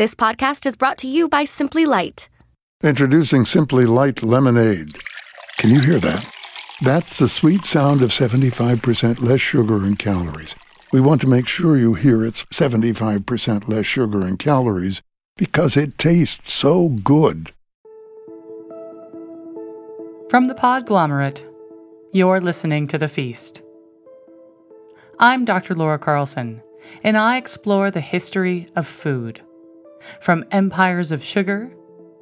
This podcast is brought to you by Simply Light. Introducing Simply Light Lemonade. Can you hear that? That's the sweet sound of 75% less sugar and calories. We want to make sure you hear it's 75% less sugar and calories because it tastes so good. From the Podglomerate, you're listening to The Feast. I'm Dr. Laura Carlson, and I explore the history of food, from empires of sugar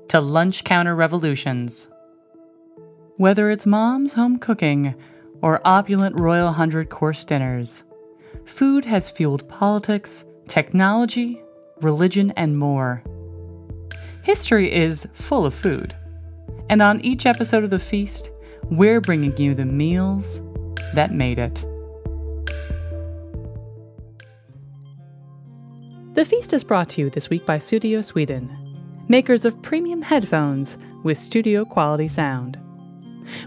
to lunch counter revolutions. Whether it's mom's home cooking or opulent Royal Hundred course dinners, food has fueled politics, technology, religion, and more. History is full of food, and on each episode of The Feast, we're bringing you the meals that made it. The Feast is brought to you this week by Sudio Sweden, makers of premium headphones with studio quality sound.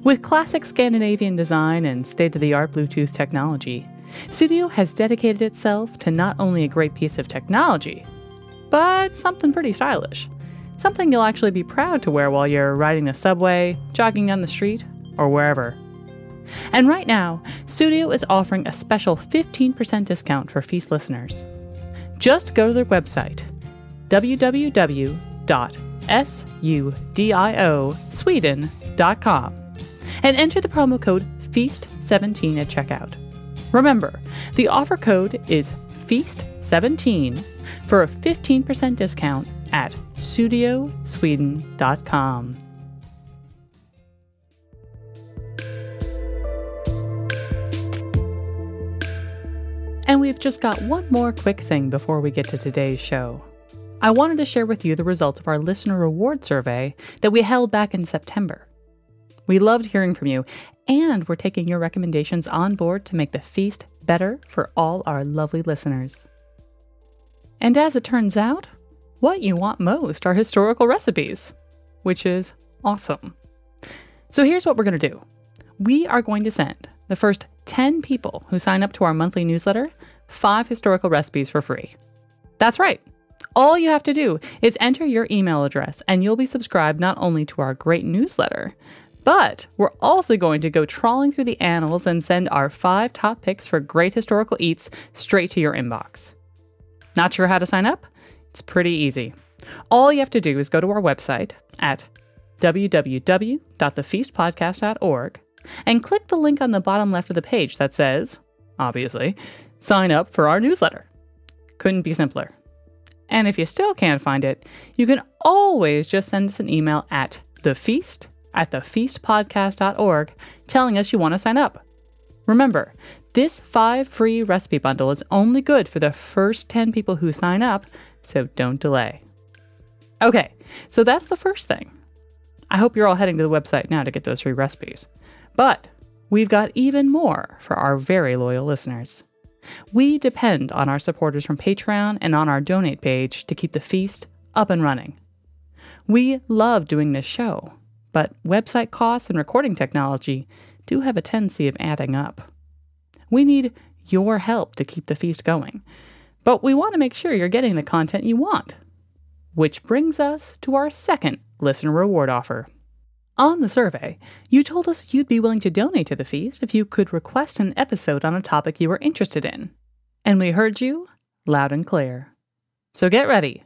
With classic Scandinavian design and state of the art Bluetooth technology, Sudio has dedicated itself to not only a great piece of technology, but something pretty stylish. Something you'll actually be proud to wear while you're riding the subway, jogging down the street, or wherever. And right now, Sudio is offering a special 15% discount for Feast listeners. Just go to their website, www.sudiosweden.com, and enter the promo code FEAST17 at checkout. Remember, the offer code is FEAST17 for a 15% discount at sudiosweden.com. And we've just got one more quick thing before we get to today's show. I wanted to share with you the results of our listener reward survey that we held back in September. We loved hearing from you, and we're taking your recommendations on board to make the feast better for all our lovely listeners. And as it turns out, what you want most are historical recipes, which is awesome. So here's what we're going to do we are going to send the first 10 people who sign up to our monthly newsletter five historical recipes for free. That's right. All you have to do is enter your email address, and you'll be subscribed not only to our great newsletter, but we're also going to go trawling through the annals and send our five top picks for great historical eats straight to your inbox. Not sure how to sign up? It's pretty easy. All you have to do is go to our website at www.thefeastpodcast.org and click the link on the bottom left of the page that says, obviously, sign up for our newsletter. Couldn't be simpler. And if you still can't find it, you can always just send us an email at thefeast at thefeastpodcast.org telling us you want to sign up. Remember, this five free recipe bundle is only good for the first 10 people who sign up, so don't delay. Okay, so that's the first thing. I hope you're all heading to the website now to get those free recipes. But we've got even more for our very loyal listeners. We depend on our supporters from Patreon and on our donate page to keep the feast up and running. We love doing this show, but website costs and recording technology do have a tendency of adding up. We need your help to keep the feast going, but we want to make sure you're getting the content you want. Which brings us to our second listener reward offer. On the survey, you told us you'd be willing to donate to the feast if you could request an episode on a topic you were interested in. And we heard you loud and clear. So get ready.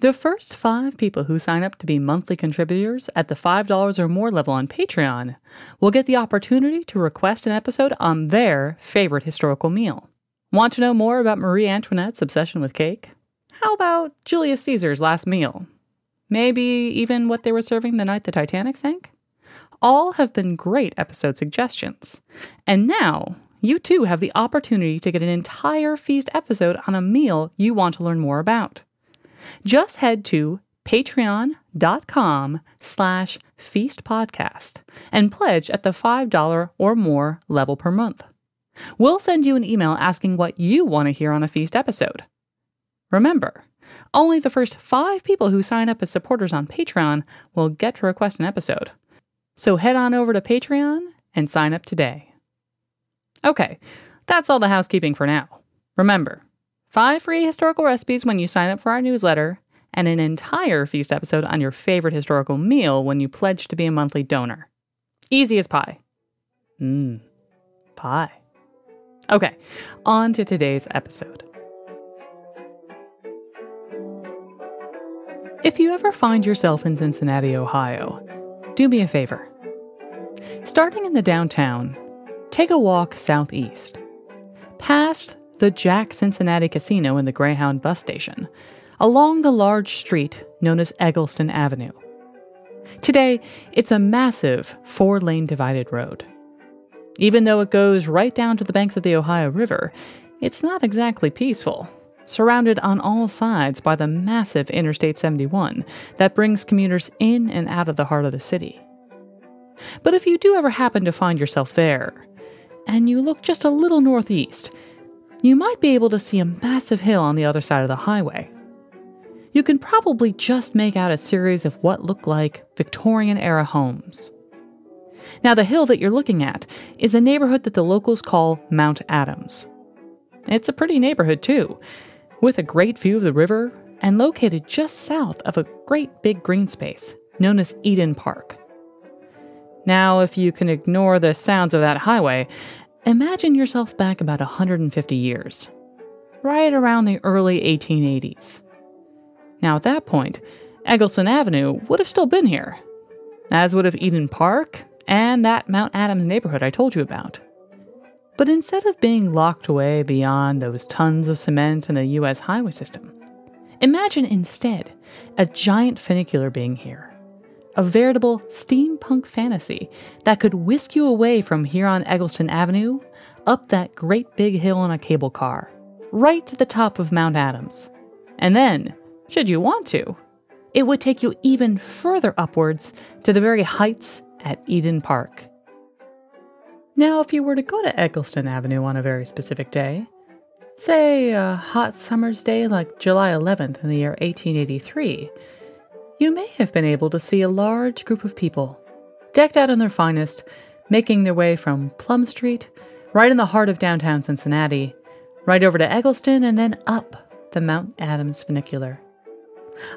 The first five people who sign up to be monthly contributors at the $5 or more level on Patreon will get the opportunity to request an episode on their favorite historical meal. Want to know more about Marie Antoinette's obsession with cake? How about Julius Caesar's last meal? Maybe even what they were serving the night the Titanic sank? All have been great episode suggestions. And now, you too have the opportunity to get an entire feast episode on a meal you want to learn more about. Just head to patreon.com slash feastpodcast and pledge at the $5 or more level per month. We'll send you an email asking what you want to hear on a feast episode. Remember, only the first five people who sign up as supporters on Patreon will get to request an episode. So head on over to Patreon and sign up today. Okay, that's all the housekeeping for now. Remember, five free historical recipes when you sign up for our newsletter, and an entire feast episode on your favorite historical meal when you pledge to be a monthly donor. Easy as pie. Mmm, pie. Okay, on to today's episode. If you ever find yourself in Cincinnati, Ohio, do me a favor. Starting in the downtown, take a walk southeast, past the Jack Cincinnati Casino and the Greyhound bus station, along the large street known as Eggleston Avenue. Today, it's a massive four lane divided road. Even though it goes right down to the banks of the Ohio River, it's not exactly peaceful, surrounded on all sides by the massive Interstate 71 that brings commuters in and out of the heart of the city. But if you do ever happen to find yourself there, and you look just a little northeast, you might be able to see a massive hill on the other side of the highway. You can probably just make out a series of what look like Victorian era homes. Now, the hill that you're looking at is a neighborhood that the locals call Mount Adams. It's a pretty neighborhood, too, with a great view of the river and located just south of a great big green space known as Eden Park. Now, if you can ignore the sounds of that highway, imagine yourself back about 150 years, right around the early 1880s. Now, at that point, Eggleston Avenue would have still been here, as would have Eden Park and that Mount Adams neighborhood I told you about. But instead of being locked away beyond those tons of cement in the US highway system, imagine instead a giant funicular being here. A veritable steampunk fantasy that could whisk you away from here on Eggleston Avenue up that great big hill in a cable car, right to the top of Mount Adams. And then, should you want to, it would take you even further upwards to the very heights at Eden Park. Now, if you were to go to Eggleston Avenue on a very specific day, say a hot summer's day like July 11th in the year 1883, you may have been able to see a large group of people, decked out in their finest, making their way from Plum Street, right in the heart of downtown Cincinnati, right over to Eggleston, and then up the Mount Adams funicular.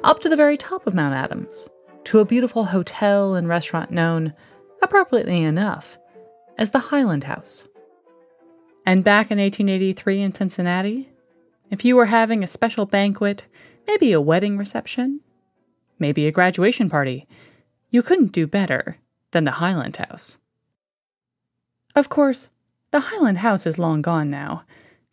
Up to the very top of Mount Adams, to a beautiful hotel and restaurant known, appropriately enough, as the Highland House. And back in 1883 in Cincinnati, if you were having a special banquet, maybe a wedding reception, maybe a graduation party, you couldn't do better than the Highland House. Of course, the Highland House is long gone now,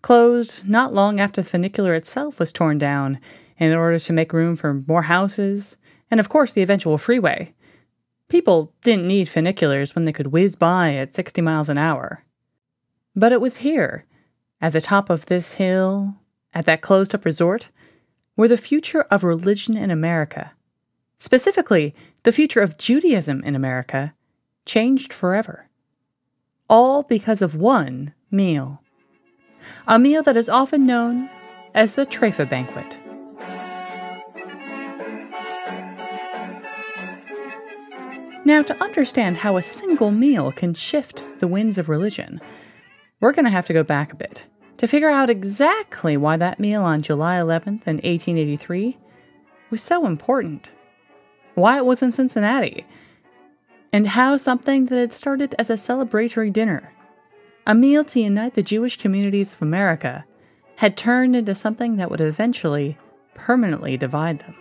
closed not long after the funicular itself was torn down in order to make room for more houses and of course the eventual freeway. People didn't need funiculars when they could whiz by at 60 miles an hour. But it was here, at the top of this hill, at that closed up resort, where the future of religion in America, specifically the future of Judaism in America, changed forever. All because of one meal. A meal that is often known as the Trefa banquet. Now, to understand how a single meal can shift the winds of religion, we're going to have to go back a bit to figure out exactly why that meal on July 11th in 1883 was so important, why it was in Cincinnati, and how something that had started as a celebratory dinner, a meal to unite the Jewish communities of America, had turned into something that would eventually permanently divide them.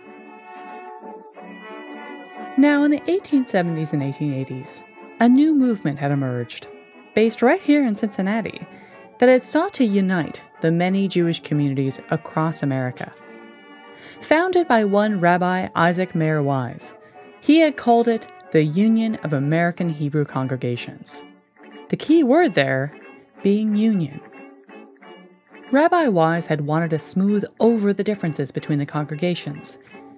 Now, in the 1870s and 1880s, a new movement had emerged, based right here in Cincinnati, that had sought to unite the many Jewish communities across America. Founded by one Rabbi Isaac Mayer Wise, he had called it the Union of American Hebrew Congregations. The key word there being union. Rabbi Wise had wanted to smooth over the differences between the congregations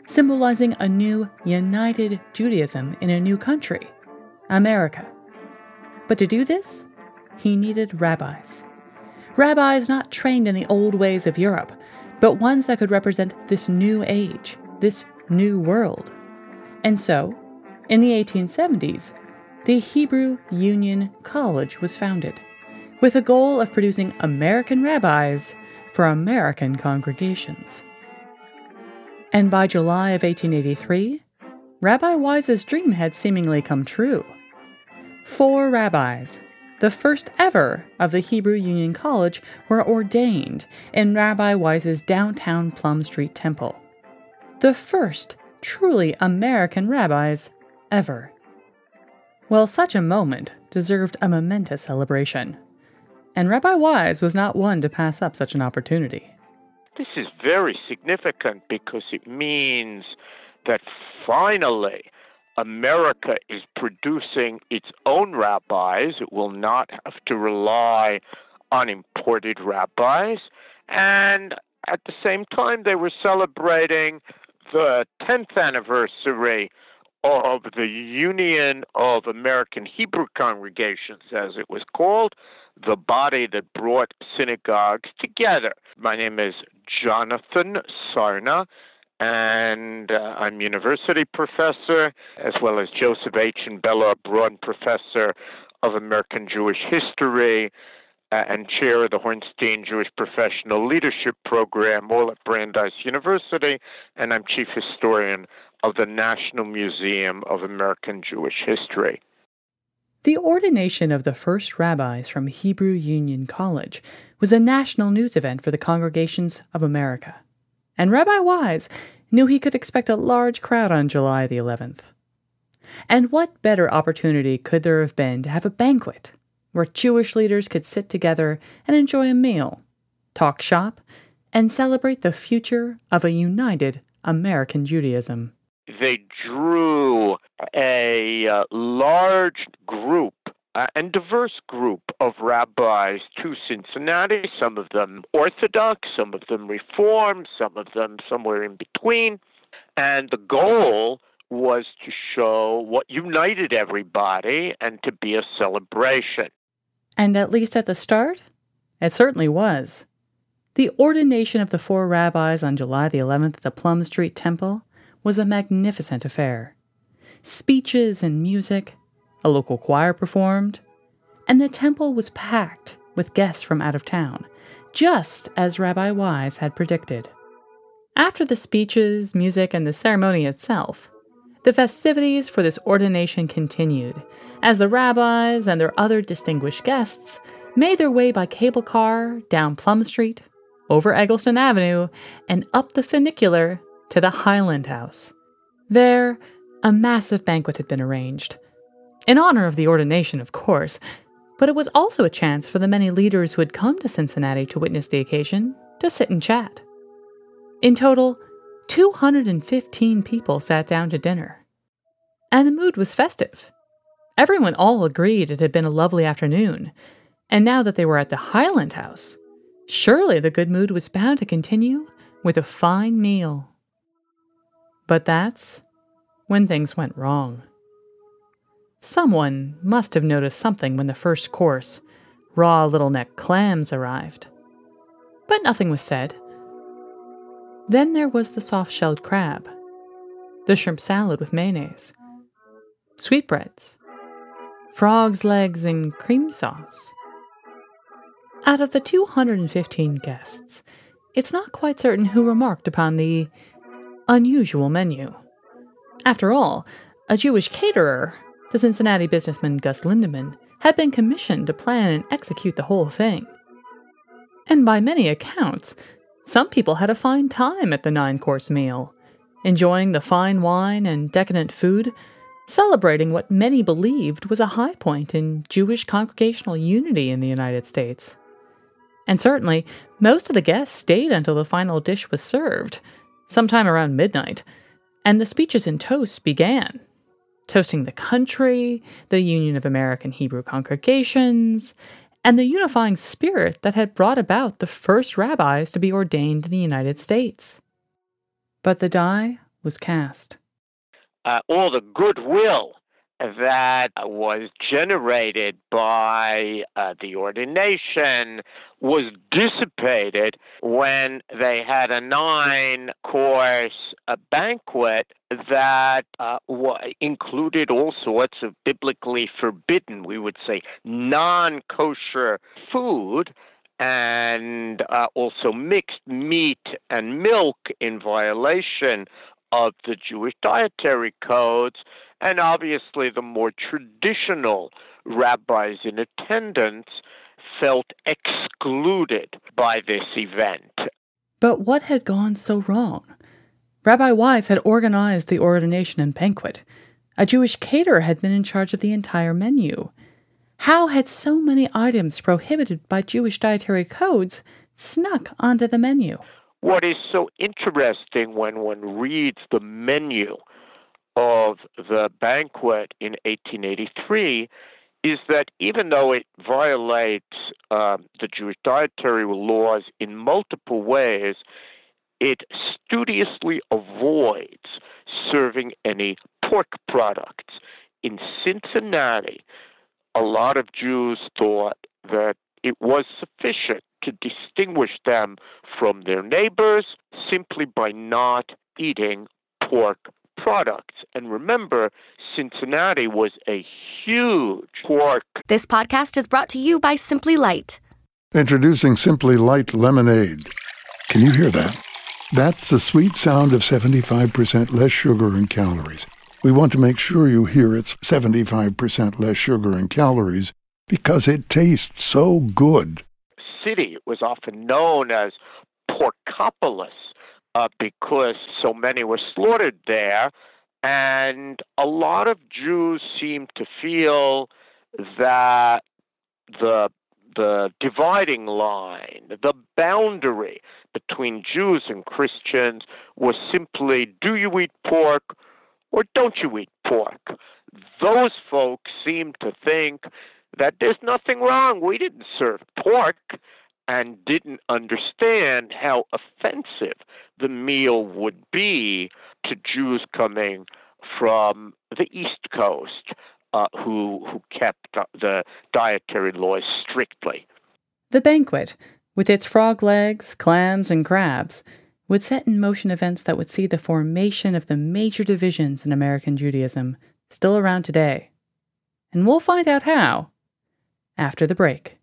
symbolizing a new, united Judaism in a new country, America. But to do this, he needed rabbis. Rabbis not trained in the old ways of Europe, but ones that could represent this new age, this new world. And so, in the 1870s, the Hebrew Union College was founded, with the goal of producing American rabbis for American congregations. And by July of 1883, Rabbi Wise's dream had seemingly come true. Four rabbis, the first ever of the Hebrew Union College, were ordained in Rabbi Wise's downtown Plum Street temple. The first truly American rabbis ever. Well, such a moment deserved a momentous celebration. And Rabbi Wise was not one to pass up such an opportunity. This is very significant because it means that finally America is producing its own rabbis. It will not have to rely on imported rabbis. And at the same time, they were celebrating the 10th anniversary of the Union of American Hebrew Congregations, as it was called, the body that brought synagogues together. My name is Jonathan Sarna, and uh, I'm university professor, as well as Joseph H. and Bella Braun Professor of American Jewish History uh, and chair of the Hornstein Jewish Professional Leadership Program, all at Brandeis University, and I'm chief historian of the National Museum of American Jewish History. The ordination of the first rabbis from Hebrew Union College was a national news event for the congregations of America, and Rabbi Wise knew he could expect a large crowd on July the 11th. And what better opportunity could there have been to have a banquet where Jewish leaders could sit together and enjoy a meal, talk shop, and celebrate the future of a united American Judaism? They drew a uh, large group uh, and diverse group of rabbis to Cincinnati, some of them Orthodox, some of them Reform, some of them somewhere in between. And the goal was to show what united everybody and to be a celebration. And at least at the start, it certainly was. The ordination of the four rabbis on July the 11th at the Plum Street Temple was a magnificent affair. Speeches and music, a local choir performed, and the temple was packed with guests from out of town, just as Rabbi Wise had predicted. After the speeches, music, and the ceremony itself, the festivities for this ordination continued as the rabbis and their other distinguished guests made their way by cable car down Plum Street, over Eggleston Avenue, and up the funicular to the Highland House. There, a massive banquet had been arranged. In honor of the ordination, of course, but it was also a chance for the many leaders who had come to Cincinnati to witness the occasion to sit and chat. In total, 215 people sat down to dinner. And the mood was festive. Everyone all agreed it had been a lovely afternoon, and now that they were at the Highland House, surely the good mood was bound to continue with a fine meal. But that's when things went wrong. Someone must have noticed something when the first course, raw little neck clams, arrived. But nothing was said. Then there was the soft shelled crab, the shrimp salad with mayonnaise, sweetbreads, frog's legs and cream sauce. Out of the 215 guests, it's not quite certain who remarked upon the unusual menu. After all, a Jewish caterer, the Cincinnati businessman Gus Lindeman, had been commissioned to plan and execute the whole thing. And by many accounts, some people had a fine time at the nine course meal, enjoying the fine wine and decadent food, celebrating what many believed was a high point in Jewish congregational unity in the United States. And certainly, most of the guests stayed until the final dish was served, sometime around midnight, and the speeches and toasts began. Toasting the country, the Union of American Hebrew Congregations, and the unifying spirit that had brought about the first rabbis to be ordained in the United States. But the die was cast. Uh, all the goodwill that was generated by uh, the ordination was dissipated when they had a nine course uh, banquet that uh, w- included all sorts of biblically forbidden, we would say, non kosher food. and uh, also mixed meat and milk in violation of the Jewish dietary codes, and obviously the more traditional rabbis in attendance felt excluded by this event. But what had gone so wrong? Rabbi Wise had organized the ordination and banquet. A Jewish caterer had been in charge of the entire menu. How had so many items prohibited by Jewish dietary codes snuck onto the menu? What is so interesting when one reads the menu of the banquet in 1883 is that even though it violates uh, the Jewish dietary laws in multiple ways, it studiously avoids serving any pork products. In Cincinnati, a lot of Jews thought that it was sufficient to distinguish them from their neighbors simply by not eating pork products. And remember, Cincinnati was a huge pork. This podcast is brought to you by Simply Light. Introducing Simply Light Lemonade. Can you hear that? That's the sweet sound of 75% less sugar and calories. We want to make sure you hear it's 75% less sugar and calories because it tastes so good. City was often known as Porkopolis uh, because so many were slaughtered there. And a lot of Jews seem to feel that the the dividing line, the boundary between Jews and Christians was simply do you eat pork or don't you eat pork? Those folks seem to think that there's nothing wrong. We didn't serve pork and didn't understand how offensive the meal would be to Jews coming from the East Coast uh, who, who kept the dietary laws strictly. The banquet, with its frog legs, clams, and crabs, would set in motion events that would see the formation of the major divisions in American Judaism, still around today. And we'll find out how after the break.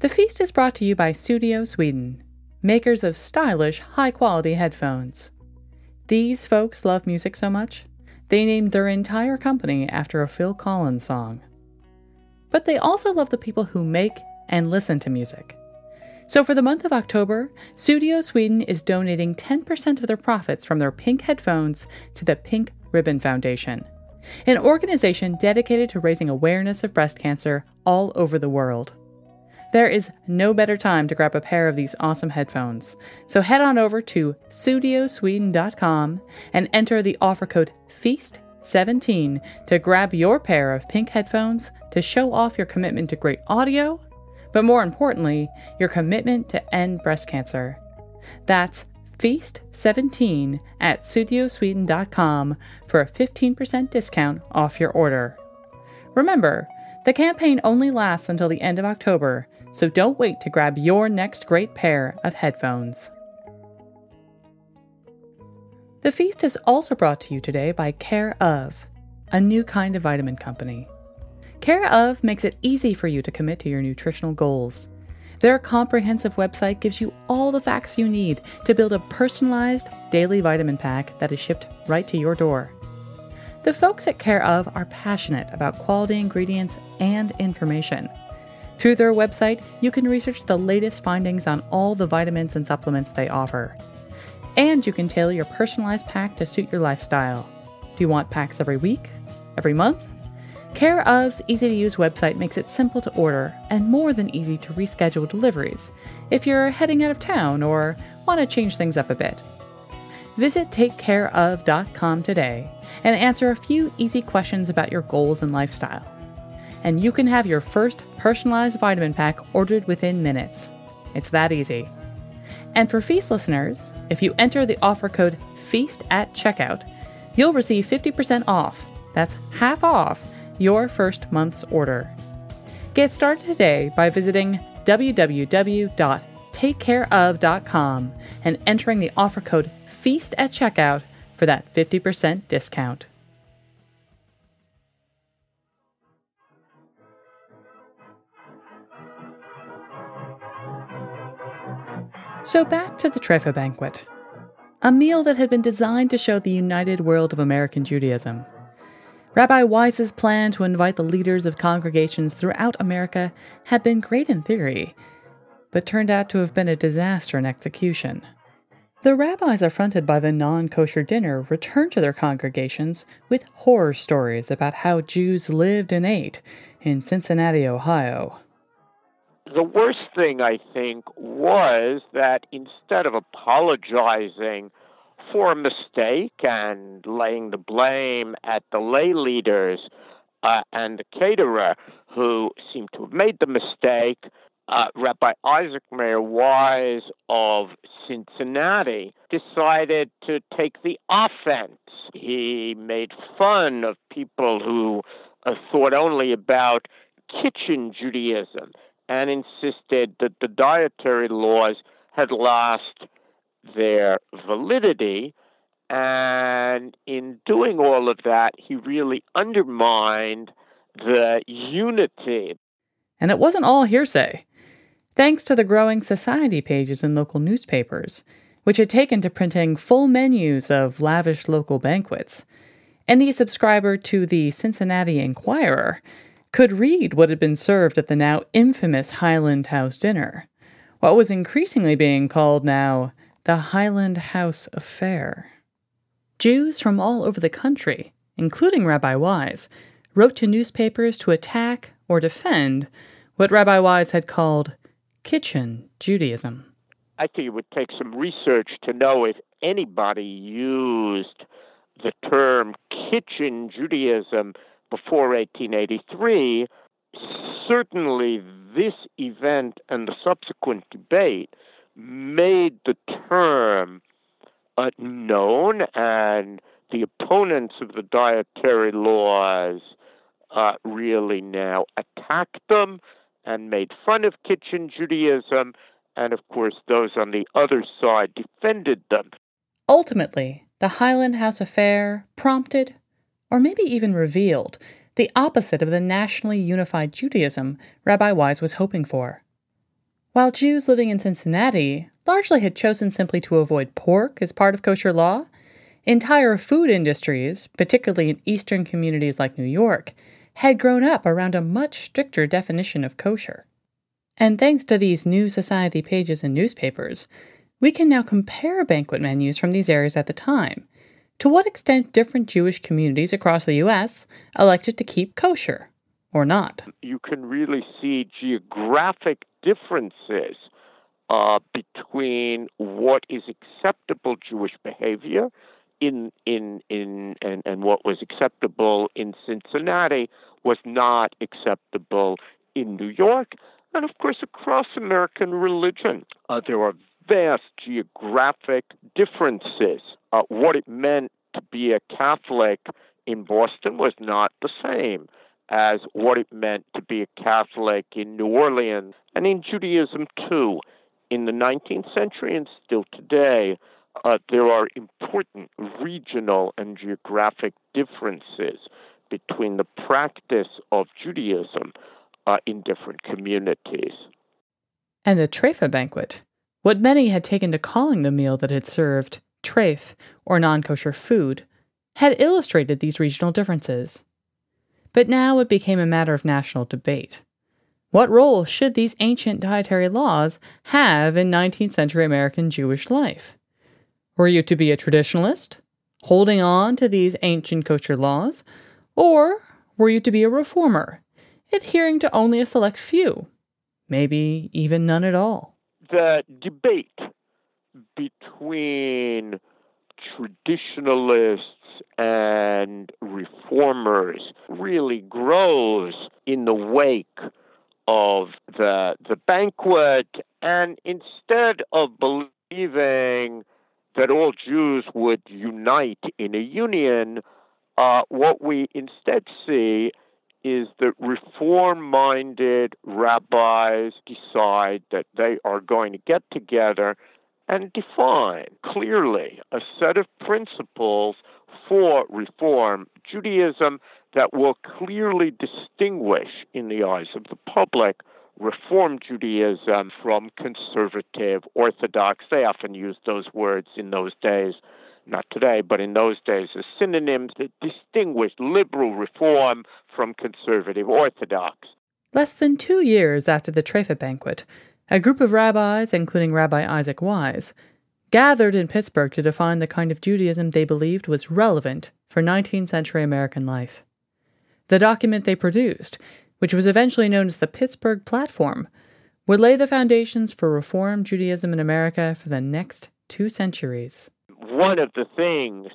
The feast is brought to you by Sudio Sweden, makers of stylish, high quality headphones. These folks love music so much, they named their entire company after a Phil Collins song. But they also love the people who make and listen to music. So for the month of October, Sudio Sweden is donating 10% of their profits from their pink headphones to the Pink Ribbon Foundation, an organization dedicated to raising awareness of breast cancer all over the world. There is no better time to grab a pair of these awesome headphones. So head on over to sudiosweden.com and enter the offer code FEAST17 to grab your pair of pink headphones to show off your commitment to great audio, but more importantly, your commitment to end breast cancer. That's FEAST17 at sudiosweden.com for a 15% discount off your order. Remember, the campaign only lasts until the end of October, so don't wait to grab your next great pair of headphones. The feast is also brought to you today by Care of, a new kind of vitamin company. Care of makes it easy for you to commit to your nutritional goals. Their comprehensive website gives you all the facts you need to build a personalized daily vitamin pack that is shipped right to your door. The folks at Care of are passionate about quality ingredients and information. Through their website, you can research the latest findings on all the vitamins and supplements they offer. And you can tailor your personalized pack to suit your lifestyle. Do you want packs every week? Every month? Care of's easy to use website makes it simple to order and more than easy to reschedule deliveries if you're heading out of town or want to change things up a bit. Visit takecareof.com today and answer a few easy questions about your goals and lifestyle and you can have your first personalized vitamin pack ordered within minutes. It's that easy. And for Feast listeners, if you enter the offer code FEAST at checkout, you'll receive 50% off. That's half off your first month's order. Get started today by visiting www.takecareof.com and entering the offer code FEAST at checkout for that 50% discount. So back to the Trefa banquet, a meal that had been designed to show the united world of American Judaism. Rabbi Wise's plan to invite the leaders of congregations throughout America had been great in theory, but turned out to have been a disaster in execution. The rabbis affronted by the non kosher dinner returned to their congregations with horror stories about how Jews lived and ate in Cincinnati, Ohio. The worst thing, I think, was that instead of apologizing for a mistake and laying the blame at the lay leaders uh, and the caterer who seemed to have made the mistake, uh, Rabbi Isaac Mayer Wise of Cincinnati decided to take the offense. He made fun of people who uh, thought only about kitchen Judaism and insisted that the dietary laws had lost their validity. And in doing all of that, he really undermined the unity. And it wasn't all hearsay. Thanks to the growing society pages in local newspapers, which had taken to printing full menus of lavish local banquets, any subscriber to the Cincinnati Enquirer could read what had been served at the now infamous Highland House dinner, what was increasingly being called now the Highland House Affair. Jews from all over the country, including Rabbi Wise, wrote to newspapers to attack or defend what Rabbi Wise had called kitchen Judaism. I think it would take some research to know if anybody used the term kitchen Judaism before 1883, certainly this event and the subsequent debate made the term uh, known, and the opponents of the dietary laws uh, really now attacked them and made fun of kitchen Judaism, and of course, those on the other side defended them. Ultimately, the Highland House affair prompted or maybe even revealed, the opposite of the nationally unified Judaism Rabbi Wise was hoping for. While Jews living in Cincinnati largely had chosen simply to avoid pork as part of kosher law, entire food industries, particularly in eastern communities like New York, had grown up around a much stricter definition of kosher. And thanks to these new society pages and newspapers, we can now compare banquet menus from these areas at the time to what extent different Jewish communities across the U.S. elected to keep kosher or not. You can really see geographic differences uh, between what is acceptable Jewish behavior in in in and, and what was acceptable in Cincinnati was not acceptable in New York, and of course across American religion. Uh, there are vast geographic differences. Uh, what it meant to be a Catholic in Boston was not the same as what it meant to be a Catholic in New Orleans and in Judaism too. In the 19th century and still today, uh, there are important regional and geographic differences between the practice of Judaism uh, in different communities. And the Trefa banquet what many had taken to calling the meal that had served treif, or non kosher food, had illustrated these regional differences. But now it became a matter of national debate. What role should these ancient dietary laws have in 19th century American Jewish life? Were you to be a traditionalist, holding on to these ancient kosher laws, or were you to be a reformer, adhering to only a select few, maybe even none at all? the debate between traditionalists and reformers really grows in the wake of the the banquet and instead of believing that all Jews would unite in a union, uh, what we instead see is that reform minded rabbis decide that they are going to get together and define clearly a set of principles for reform Judaism that will clearly distinguish in the eyes of the public Reform Judaism from conservative Orthodox. They often used those words in those days, not today, but in those days as synonyms that distinguished liberal reform from conservative Orthodox. Less than two years after the Trefa banquet, a group of rabbis, including Rabbi Isaac Wise, gathered in Pittsburgh to define the kind of Judaism they believed was relevant for 19th century American life. The document they produced which was eventually known as the Pittsburgh Platform, would lay the foundations for Reform Judaism in America for the next two centuries. One of the things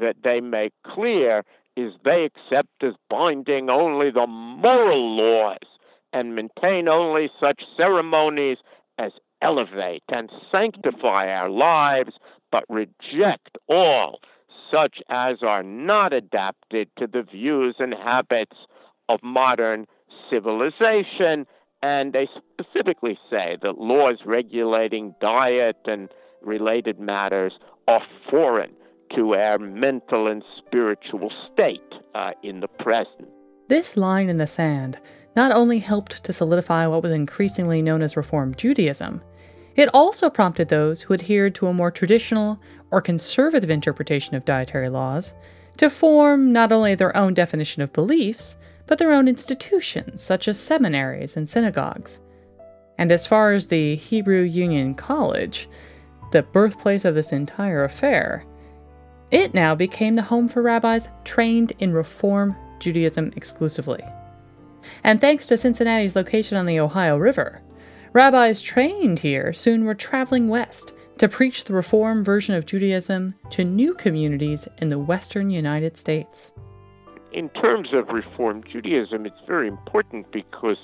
that they make clear is they accept as binding only the moral laws and maintain only such ceremonies as elevate and sanctify our lives, but reject all such as are not adapted to the views and habits of modern civilization, and they specifically say that laws regulating diet and related matters are foreign to our mental and spiritual state uh, in the present. This line in the sand not only helped to solidify what was increasingly known as Reform Judaism, it also prompted those who adhered to a more traditional or conservative interpretation of dietary laws to form not only their own definition of beliefs, but their own institutions, such as seminaries and synagogues. And as far as the Hebrew Union College, the birthplace of this entire affair, it now became the home for rabbis trained in Reform Judaism exclusively. And thanks to Cincinnati's location on the Ohio River, rabbis trained here soon were traveling west to preach the Reform version of Judaism to new communities in the western United States in terms of Reform Judaism, it's very important because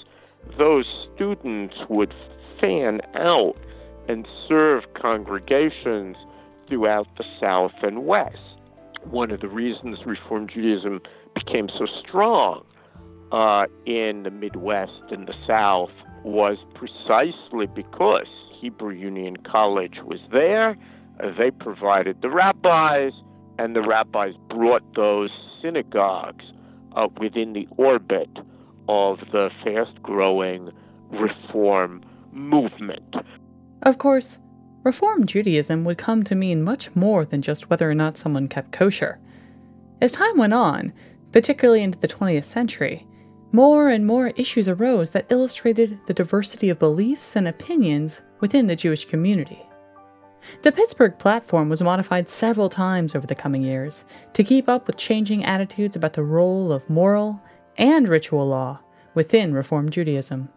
those students would fan out and serve congregations throughout the South and West. One of the reasons Reform Judaism became so strong uh, in the Midwest and the South was precisely because Hebrew Union College was there. They provided the rabbis, and the rabbis brought those synagogues uh, within the orbit of the fast growing reform movement. Of course, Reform Judaism would come to mean much more than just whether or not someone kept kosher. As time went on, particularly into the 20th century, more and more issues arose that illustrated the diversity of beliefs and opinions within the Jewish community. The Pittsburgh platform was modified several times over the coming years to keep up with changing attitudes about the role of moral and ritual law within Reform Judaism.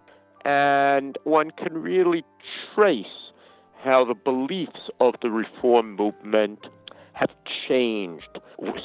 And one can really trace how the beliefs of the Reform movement have changed,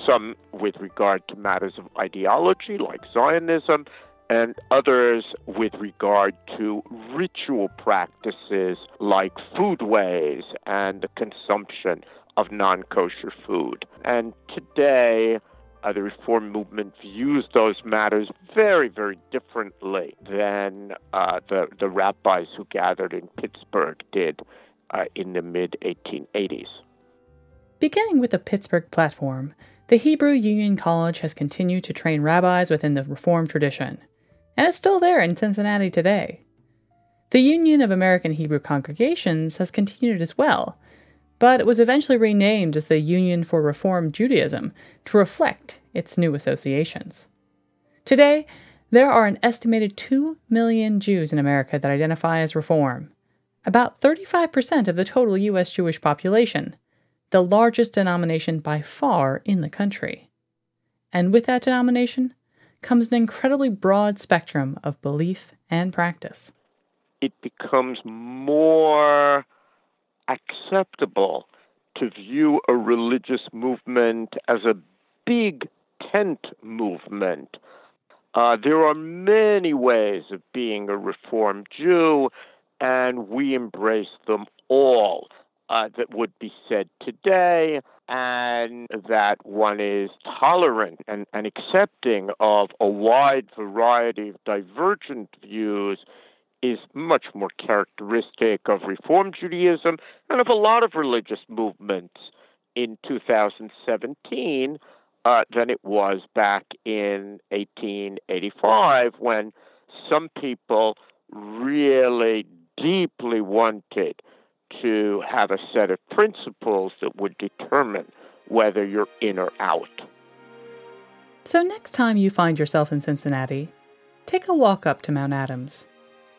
some with regard to matters of ideology like Zionism, and others with regard to ritual practices like foodways and the consumption of non kosher food. And today, uh, the reform movement views those matters very, very differently than uh, the, the rabbis who gathered in Pittsburgh did uh, in the mid 1880s. Beginning with the Pittsburgh platform, the Hebrew Union College has continued to train rabbis within the Reform tradition and it's still there in Cincinnati today. The Union of American Hebrew Congregations has continued as well, but it was eventually renamed as the Union for Reform Judaism to reflect its new associations. Today, there are an estimated 2 million Jews in America that identify as Reform, about 35% of the total U.S. Jewish population, the largest denomination by far in the country. And with that denomination comes an incredibly broad spectrum of belief and practice. It becomes more acceptable to view a religious movement as a big tent movement. Uh, there are many ways of being a Reformed Jew, and we embrace them all. Uh, that would be said today and that one is tolerant and, and accepting of a wide variety of divergent views is much more characteristic of Reform Judaism and of a lot of religious movements in 2017 uh, than it was back in 1885 when some people really deeply wanted to have a set of principles that would determine whether you're in or out. So, next time you find yourself in Cincinnati, take a walk up to Mount Adams.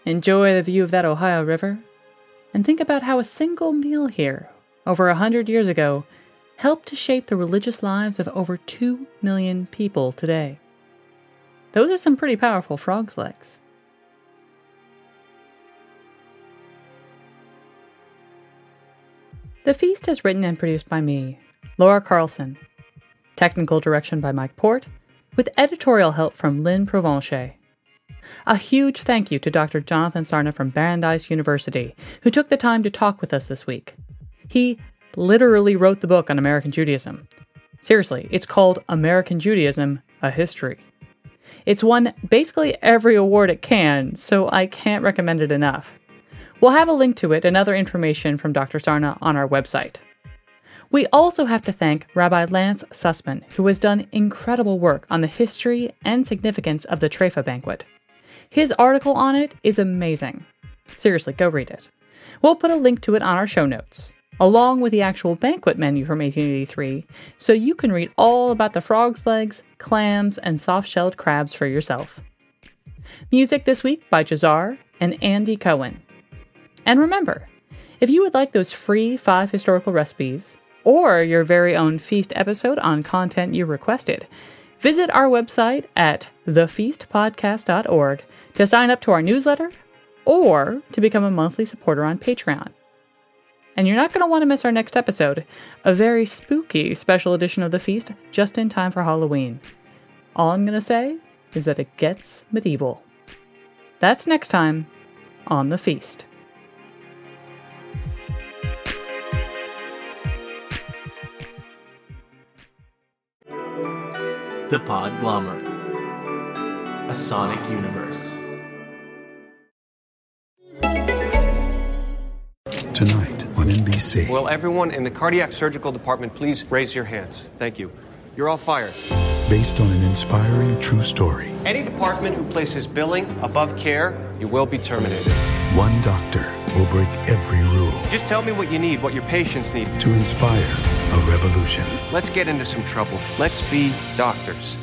Enjoy the view of that Ohio River, and think about how a single meal here, over a hundred years ago, helped to shape the religious lives of over two million people today. Those are some pretty powerful frog's legs. The Feast is written and produced by me, Laura Carlson. Technical direction by Mike Port, with editorial help from Lynn Provencher. A huge thank you to Dr. Jonathan Sarna from Brandeis University, who took the time to talk with us this week. He literally wrote the book on American Judaism. Seriously, it's called American Judaism A History. It's won basically every award it can, so I can't recommend it enough. We'll have a link to it and other information from Dr. Sarna on our website. We also have to thank Rabbi Lance Sussman, who has done incredible work on the history and significance of the Trefa banquet. His article on it is amazing. Seriously, go read it. We'll put a link to it on our show notes, along with the actual banquet menu from 1883, so you can read all about the frog's legs, clams, and soft shelled crabs for yourself. Music this week by Jazar and Andy Cohen. And remember, if you would like those free five historical recipes, or your very own feast episode on content you requested, visit our website at thefeastpodcast.org to sign up to our newsletter or to become a monthly supporter on Patreon. And you're not going to want to miss our next episode, a very spooky special edition of The Feast just in time for Halloween. All I'm going to say is that it gets medieval. That's next time on The Feast. The Podglomerate, a sonic universe. Tonight on NBC. Will everyone in the cardiac surgical department please raise your hands? Thank you. You're all fired. Based on an inspiring true story. Any department who places billing above care, you will be terminated. One doctor will break every rule Just tell me what you need, what your patients need. to inspire a revolution. Let's get into some trouble. Let's be doctors.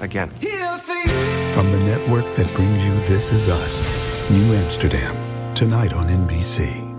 Again. From the network that brings you This Is Us, New Amsterdam, tonight on NBC.